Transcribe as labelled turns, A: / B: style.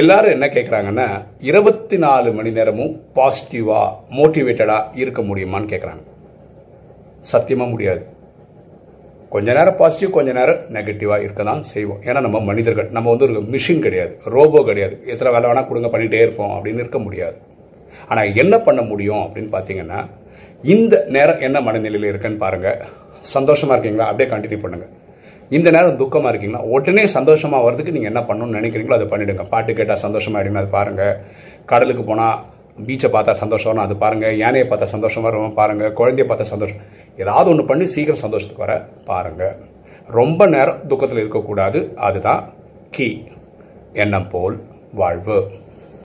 A: எல்லாரும் என்ன கேட்குறாங்கன்னா இருபத்தி நாலு மணி நேரமும் பாசிட்டிவா மோட்டிவேட்டடா இருக்க முடியுமான்னு கேட்குறாங்க சத்தியமா முடியாது. கொஞ்ச நேரம் பாசிட்டிவ் கொஞ்ச நேரம் நெகட்டிவா இருக்க தான் செய்வோம். ஏன்னா நம்ம மனிதர்கள் நம்ம வந்து ஒரு மிஷின் கிடையாது ரோபோ கிடையாது. எத்தனை வேலை வேணா கொடுங்க பண்ணிட்டே இருப்போம் அப்படின்னு இருக்க முடியாது. ஆனா என்ன பண்ண முடியும் அப்படின்னு பாத்தீங்கன்னா இந்த நேரம் என்ன மனநிலையில் இருக்குன்னு பாருங்க. சந்தோஷமா இருக்கீங்களா? அப்படியே கண்டினியூ பண்ணுங்க. இந்த நேரம் துக்கமா இருக்கீங்கன்னா உடனே சந்தோஷமா வர்றதுக்கு நீங்க என்ன பண்ணணும்னு நினைக்கிறீங்களோ அதை பண்ணிடுங்க. பாட்டு கேட்டா சந்தோஷமா ஆயிடுங்க அது பாருங்க. கடலுக்கு போனா பீச்சை பார்த்தா சந்தோஷம் வரும் அது பாருங்க. யானையை பார்த்தா சந்தோஷம் வரும் பாருங்க. குழந்தைய பார்த்தா சந்தோஷம். ஏதாவது ஒன்று பண்ணி சீக்கிரம் சந்தோஷத்துக்கு வர பாருங்க. ரொம்ப நேரம் துக்கத்தில் இருக்கக்கூடாது. அதுதான் கீ. எண்ணம் போல் வாழ்வு.